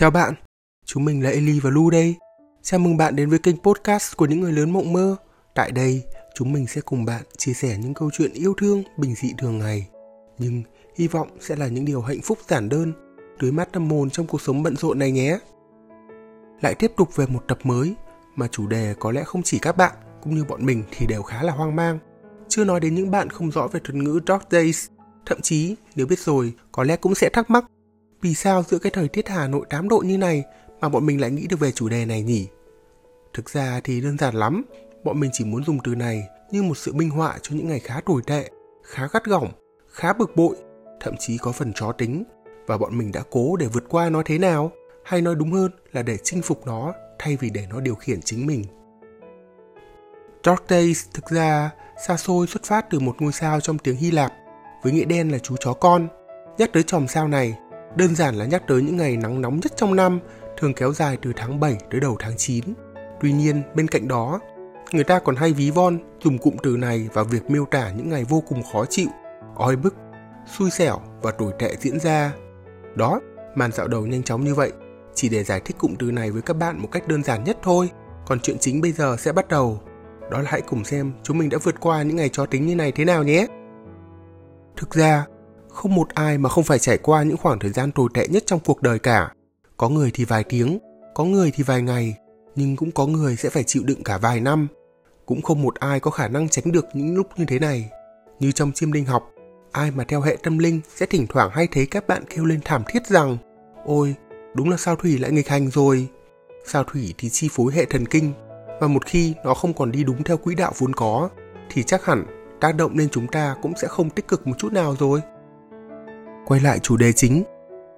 Chào bạn, chúng mình là Eli và Lu đây. Chào mừng bạn đến với kênh podcast của những người lớn mộng mơ. Tại đây, chúng mình sẽ cùng bạn chia sẻ những câu chuyện yêu thương bình dị thường ngày. Nhưng hy vọng sẽ là những điều hạnh phúc giản đơn, tưới mát tâm hồn trong cuộc sống bận rộn này nhé. Lại tiếp tục về một tập mới mà chủ đề có lẽ không chỉ các bạn cũng như bọn mình thì đều khá là hoang mang. Chưa nói đến những bạn không rõ về thuật ngữ Dark Days, thậm chí nếu biết rồi có lẽ cũng sẽ thắc mắc vì sao giữa cái thời tiết Hà Nội 8 độ như này mà bọn mình lại nghĩ được về chủ đề này nhỉ? Thực ra thì đơn giản lắm, bọn mình chỉ muốn dùng từ này như một sự minh họa cho những ngày khá tồi tệ, khá gắt gỏng, khá bực bội, thậm chí có phần chó tính và bọn mình đã cố để vượt qua nó thế nào, hay nói đúng hơn là để chinh phục nó thay vì để nó điều khiển chính mình. Dark Days thực ra xa xôi xuất phát từ một ngôi sao trong tiếng Hy Lạp với nghĩa đen là chú chó con. Nhắc tới chòm sao này, đơn giản là nhắc tới những ngày nắng nóng nhất trong năm, thường kéo dài từ tháng 7 tới đầu tháng 9. Tuy nhiên, bên cạnh đó, người ta còn hay ví von dùng cụm từ này vào việc miêu tả những ngày vô cùng khó chịu, oi bức, xui xẻo và tồi tệ diễn ra. Đó, màn dạo đầu nhanh chóng như vậy, chỉ để giải thích cụm từ này với các bạn một cách đơn giản nhất thôi. Còn chuyện chính bây giờ sẽ bắt đầu. Đó là hãy cùng xem chúng mình đã vượt qua những ngày chó tính như này thế nào nhé. Thực ra, không một ai mà không phải trải qua những khoảng thời gian tồi tệ nhất trong cuộc đời cả. Có người thì vài tiếng, có người thì vài ngày, nhưng cũng có người sẽ phải chịu đựng cả vài năm. Cũng không một ai có khả năng tránh được những lúc như thế này. Như trong chiêm linh học, ai mà theo hệ tâm linh sẽ thỉnh thoảng hay thấy các bạn kêu lên thảm thiết rằng Ôi, đúng là sao thủy lại nghịch hành rồi. Sao thủy thì chi phối hệ thần kinh, và một khi nó không còn đi đúng theo quỹ đạo vốn có, thì chắc hẳn tác động lên chúng ta cũng sẽ không tích cực một chút nào rồi. Quay lại chủ đề chính,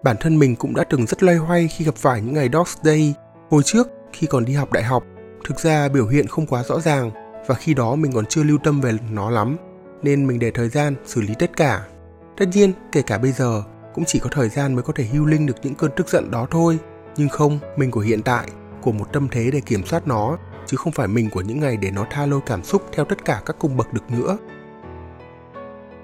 bản thân mình cũng đã từng rất loay hoay khi gặp phải những ngày Dogs Day. Hồi trước, khi còn đi học đại học, thực ra biểu hiện không quá rõ ràng và khi đó mình còn chưa lưu tâm về nó lắm, nên mình để thời gian xử lý tất cả. Tất nhiên, kể cả bây giờ, cũng chỉ có thời gian mới có thể hưu linh được những cơn tức giận đó thôi. Nhưng không, mình của hiện tại, của một tâm thế để kiểm soát nó, chứ không phải mình của những ngày để nó tha lôi cảm xúc theo tất cả các cung bậc được nữa.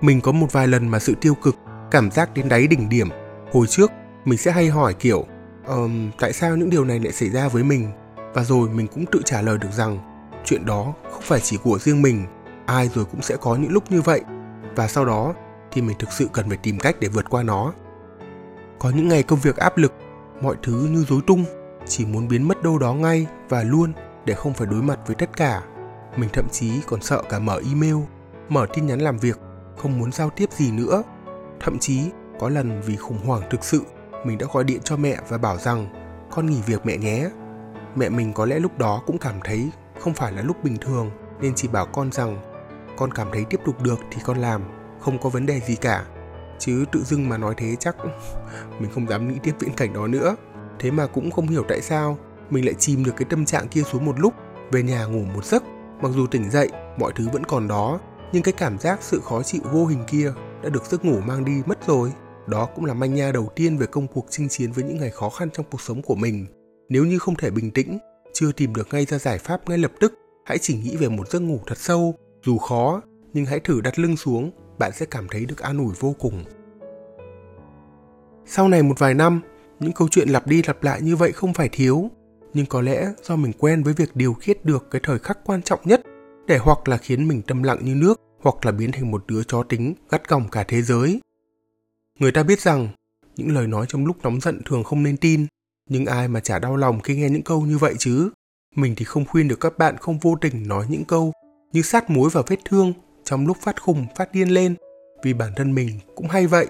Mình có một vài lần mà sự tiêu cực cảm giác đến đáy đỉnh điểm. Hồi trước, mình sẽ hay hỏi kiểu, um, tại sao những điều này lại xảy ra với mình? Và rồi mình cũng tự trả lời được rằng, chuyện đó không phải chỉ của riêng mình, ai rồi cũng sẽ có những lúc như vậy. Và sau đó thì mình thực sự cần phải tìm cách để vượt qua nó. Có những ngày công việc áp lực, mọi thứ như rối tung, chỉ muốn biến mất đâu đó ngay và luôn để không phải đối mặt với tất cả. Mình thậm chí còn sợ cả mở email, mở tin nhắn làm việc, không muốn giao tiếp gì nữa Thậm chí, có lần vì khủng hoảng thực sự, mình đã gọi điện cho mẹ và bảo rằng con nghỉ việc mẹ nhé. Mẹ mình có lẽ lúc đó cũng cảm thấy không phải là lúc bình thường nên chỉ bảo con rằng con cảm thấy tiếp tục được thì con làm, không có vấn đề gì cả. Chứ tự dưng mà nói thế chắc mình không dám nghĩ tiếp viễn cảnh đó nữa. Thế mà cũng không hiểu tại sao mình lại chìm được cái tâm trạng kia xuống một lúc, về nhà ngủ một giấc. Mặc dù tỉnh dậy, mọi thứ vẫn còn đó, nhưng cái cảm giác sự khó chịu vô hình kia đã được giấc ngủ mang đi mất rồi. Đó cũng là manh nha đầu tiên về công cuộc chinh chiến với những ngày khó khăn trong cuộc sống của mình. Nếu như không thể bình tĩnh, chưa tìm được ngay ra giải pháp ngay lập tức, hãy chỉ nghĩ về một giấc ngủ thật sâu. Dù khó, nhưng hãy thử đặt lưng xuống, bạn sẽ cảm thấy được an ủi vô cùng. Sau này một vài năm, những câu chuyện lặp đi lặp lại như vậy không phải thiếu, nhưng có lẽ do mình quen với việc điều khiết được cái thời khắc quan trọng nhất để hoặc là khiến mình tâm lặng như nước hoặc là biến thành một đứa chó tính gắt gỏng cả thế giới. Người ta biết rằng những lời nói trong lúc nóng giận thường không nên tin, nhưng ai mà chả đau lòng khi nghe những câu như vậy chứ. Mình thì không khuyên được các bạn không vô tình nói những câu như sát muối vào vết thương trong lúc phát khùng, phát điên lên, vì bản thân mình cũng hay vậy.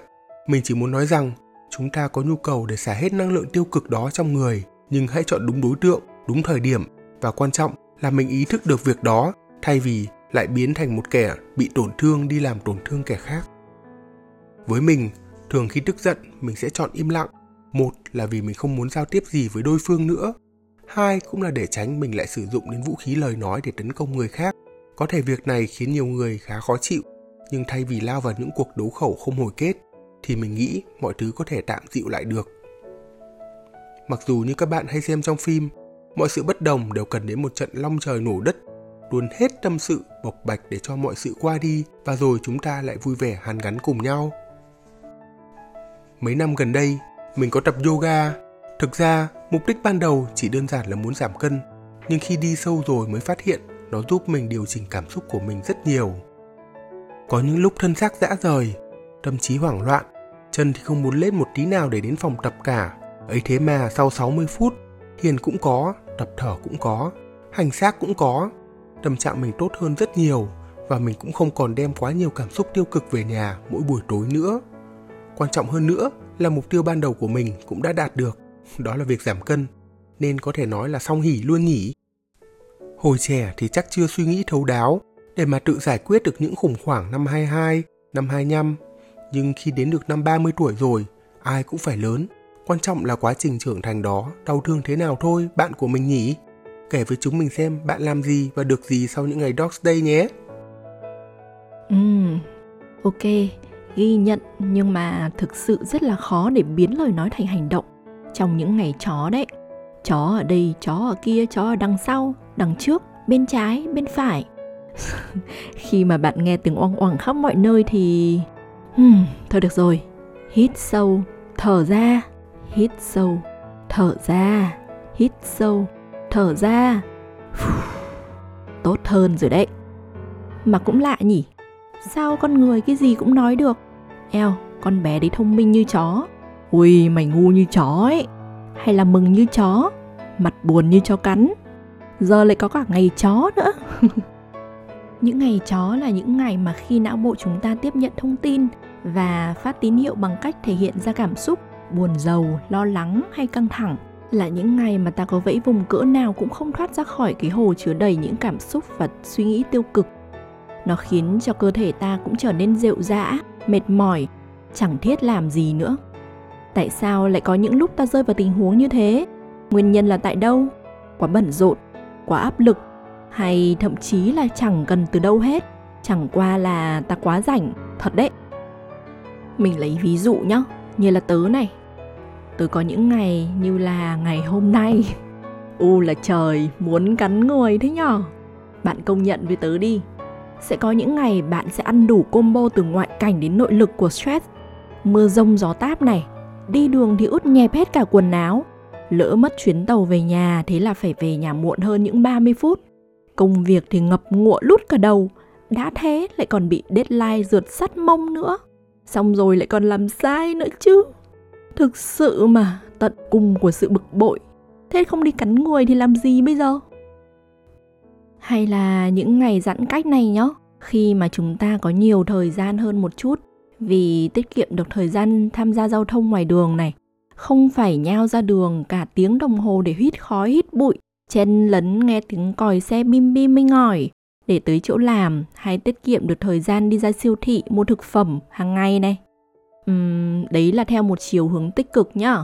Mình chỉ muốn nói rằng chúng ta có nhu cầu để xả hết năng lượng tiêu cực đó trong người, nhưng hãy chọn đúng đối tượng, đúng thời điểm và quan trọng là mình ý thức được việc đó thay vì lại biến thành một kẻ bị tổn thương đi làm tổn thương kẻ khác. Với mình, thường khi tức giận mình sẽ chọn im lặng. Một là vì mình không muốn giao tiếp gì với đối phương nữa. Hai cũng là để tránh mình lại sử dụng đến vũ khí lời nói để tấn công người khác. Có thể việc này khiến nhiều người khá khó chịu, nhưng thay vì lao vào những cuộc đấu khẩu không hồi kết, thì mình nghĩ mọi thứ có thể tạm dịu lại được. Mặc dù như các bạn hay xem trong phim, mọi sự bất đồng đều cần đến một trận long trời nổ đất luôn hết tâm sự bộc bạch để cho mọi sự qua đi và rồi chúng ta lại vui vẻ hàn gắn cùng nhau. Mấy năm gần đây, mình có tập yoga, Thực ra, mục đích ban đầu chỉ đơn giản là muốn giảm cân, nhưng khi đi sâu rồi mới phát hiện nó giúp mình điều chỉnh cảm xúc của mình rất nhiều. Có những lúc thân xác dã rời, tâm trí hoảng loạn, chân thì không muốn lên một tí nào để đến phòng tập cả. Ấy thế mà sau 60 phút, hiền cũng có, tập thở cũng có, hành xác cũng có. Tâm trạng mình tốt hơn rất nhiều và mình cũng không còn đem quá nhiều cảm xúc tiêu cực về nhà mỗi buổi tối nữa. Quan trọng hơn nữa là mục tiêu ban đầu của mình cũng đã đạt được, đó là việc giảm cân, nên có thể nói là song hỉ luôn nhỉ. Hồi trẻ thì chắc chưa suy nghĩ thấu đáo để mà tự giải quyết được những khủng hoảng năm 22, năm 25. Nhưng khi đến được năm 30 tuổi rồi, ai cũng phải lớn. Quan trọng là quá trình trưởng thành đó đau thương thế nào thôi, bạn của mình nhỉ? Kể với chúng mình xem bạn làm gì và được gì sau những ngày Dogs Day nhé. Ừ, ok, ghi nhận nhưng mà thực sự rất là khó để biến lời nói thành hành động trong những ngày chó đấy. Chó ở đây, chó ở kia, chó ở đằng sau, đằng trước, bên trái, bên phải. Khi mà bạn nghe tiếng oang oang khắp mọi nơi thì... Hmm, thôi được rồi, hít sâu, thở ra, hít sâu, thở ra, hít sâu, thở ra. Tốt hơn rồi đấy. Mà cũng lạ nhỉ, sao con người cái gì cũng nói được? Eo, con bé đấy thông minh như chó. Ui, mày ngu như chó ấy. Hay là mừng như chó, mặt buồn như chó cắn. Giờ lại có cả ngày chó nữa. những ngày chó là những ngày mà khi não bộ chúng ta tiếp nhận thông tin và phát tín hiệu bằng cách thể hiện ra cảm xúc buồn giàu, lo lắng hay căng thẳng là những ngày mà ta có vẫy vùng cỡ nào cũng không thoát ra khỏi cái hồ chứa đầy những cảm xúc và suy nghĩ tiêu cực. Nó khiến cho cơ thể ta cũng trở nên rệu rã, mệt mỏi, chẳng thiết làm gì nữa. Tại sao lại có những lúc ta rơi vào tình huống như thế? Nguyên nhân là tại đâu? Quá bận rộn, quá áp lực hay thậm chí là chẳng cần từ đâu hết, chẳng qua là ta quá rảnh, thật đấy. Mình lấy ví dụ nhá, như là tớ này tôi có những ngày như là ngày hôm nay. U là trời, muốn cắn người thế nhở? Bạn công nhận với tớ đi. Sẽ có những ngày bạn sẽ ăn đủ combo từ ngoại cảnh đến nội lực của stress. Mưa rông gió táp này, đi đường thì ướt nhẹp hết cả quần áo. Lỡ mất chuyến tàu về nhà thế là phải về nhà muộn hơn những 30 phút. Công việc thì ngập ngụa lút cả đầu, đã thế lại còn bị deadline rượt sắt mông nữa xong rồi lại còn làm sai nữa chứ thực sự mà, tận cùng của sự bực bội. Thế không đi cắn người thì làm gì bây giờ? Hay là những ngày giãn cách này nhá, khi mà chúng ta có nhiều thời gian hơn một chút, vì tiết kiệm được thời gian tham gia giao thông ngoài đường này, không phải nhao ra đường cả tiếng đồng hồ để hít khói hít bụi, chen lấn nghe tiếng còi xe bim bim minh ngòi để tới chỗ làm hay tiết kiệm được thời gian đi ra siêu thị mua thực phẩm hàng ngày này. Uhm, đấy là theo một chiều hướng tích cực nhá.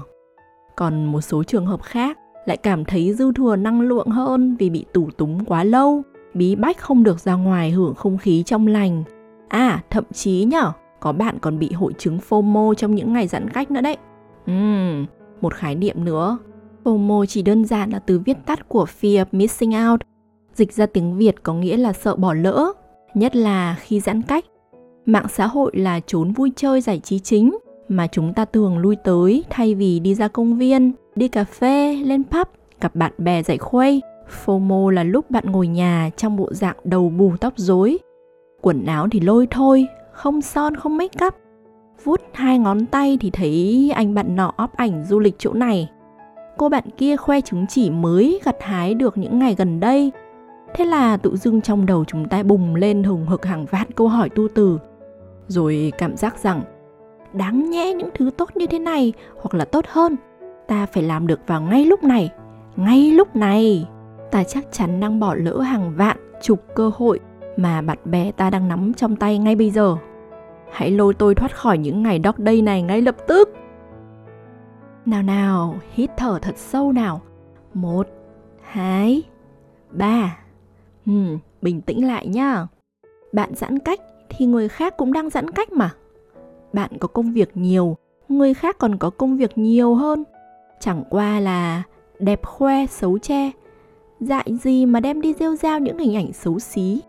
Còn một số trường hợp khác lại cảm thấy dư thừa năng lượng hơn vì bị tủ túng quá lâu, bí bách không được ra ngoài hưởng không khí trong lành. À, thậm chí nhở, có bạn còn bị hội chứng FOMO trong những ngày giãn cách nữa đấy. Uhm, một khái niệm nữa. FOMO chỉ đơn giản là từ viết tắt của Fear of Missing Out, Dịch ra tiếng Việt có nghĩa là sợ bỏ lỡ, nhất là khi giãn cách. Mạng xã hội là chốn vui chơi giải trí chính mà chúng ta thường lui tới thay vì đi ra công viên, đi cà phê, lên pub, gặp bạn bè giải khuây. FOMO là lúc bạn ngồi nhà trong bộ dạng đầu bù tóc rối, quần áo thì lôi thôi, không son không make up. Vút hai ngón tay thì thấy anh bạn nọ up ảnh du lịch chỗ này. Cô bạn kia khoe chứng chỉ mới gặt hái được những ngày gần đây Thế là tự dưng trong đầu chúng ta bùng lên hùng hực hàng vạn câu hỏi tu từ. Rồi cảm giác rằng đáng nhẽ những thứ tốt như thế này hoặc là tốt hơn, ta phải làm được vào ngay lúc này, ngay lúc này. Ta chắc chắn đang bỏ lỡ hàng vạn chục cơ hội mà bạn bè ta đang nắm trong tay ngay bây giờ. Hãy lôi tôi thoát khỏi những ngày đóc đây này ngay lập tức. Nào nào, hít thở thật sâu nào. Một, hai, ba. Ừ, bình tĩnh lại nhá. Bạn giãn cách thì người khác cũng đang giãn cách mà. Bạn có công việc nhiều, người khác còn có công việc nhiều hơn. Chẳng qua là đẹp khoe xấu che. Dại gì mà đem đi rêu rao những hình ảnh xấu xí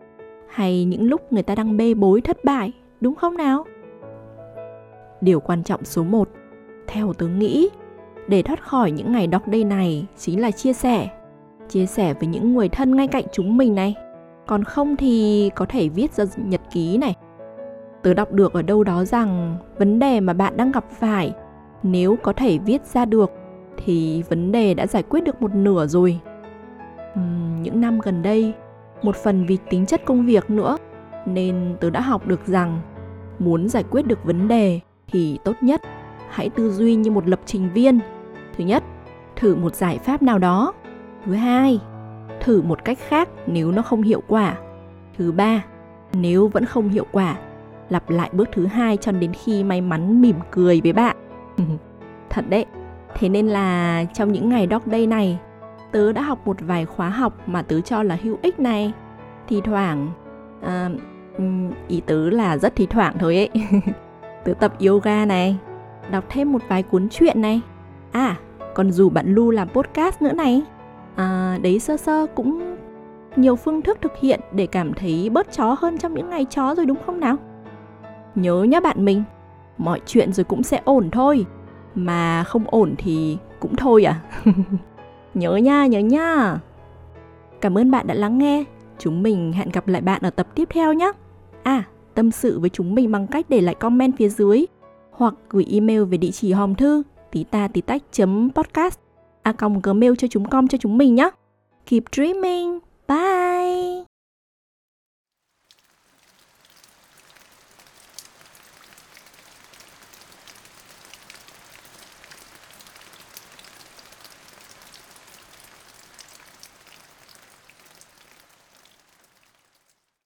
hay những lúc người ta đang bê bối thất bại, đúng không nào? Điều quan trọng số 1, theo tớ nghĩ để thoát khỏi những ngày đọc đây này chính là chia sẻ. Chia sẻ với những người thân ngay cạnh chúng mình này. Còn không thì có thể viết ra nhật ký này. Tớ đọc được ở đâu đó rằng vấn đề mà bạn đang gặp phải nếu có thể viết ra được thì vấn đề đã giải quyết được một nửa rồi. Uhm, những năm gần đây, một phần vì tính chất công việc nữa nên tớ đã học được rằng muốn giải quyết được vấn đề thì tốt nhất hãy tư duy như một lập trình viên thứ nhất thử một giải pháp nào đó thứ hai thử một cách khác nếu nó không hiệu quả. Thứ ba nếu vẫn không hiệu quả lặp lại bước thứ hai cho đến khi may mắn mỉm cười với bạn. Thật đấy thế nên là trong những ngày dog day này tớ đã học một vài khóa học mà tớ cho là hữu ích này. Thì thoảng à, ý tứ là rất thi thoảng thôi ấy. Tớ tập yoga này đọc thêm một vài cuốn truyện này. À còn dù bạn Lu làm podcast nữa này à, đấy sơ sơ cũng nhiều phương thức thực hiện để cảm thấy bớt chó hơn trong những ngày chó rồi đúng không nào? Nhớ nhá bạn mình mọi chuyện rồi cũng sẽ ổn thôi. Mà không ổn thì cũng thôi à? Nhớ nha nhớ nha cảm ơn bạn đã lắng nghe. Chúng mình hẹn gặp lại bạn ở tập tiếp theo nhé À, tâm sự với chúng mình bằng cách để lại comment phía dưới hoặc gửi email về địa chỉ hòm thư tí ta tí tách podcast a còng gmail cho chúng com cho chúng mình nhé. Keep dreaming. Bye!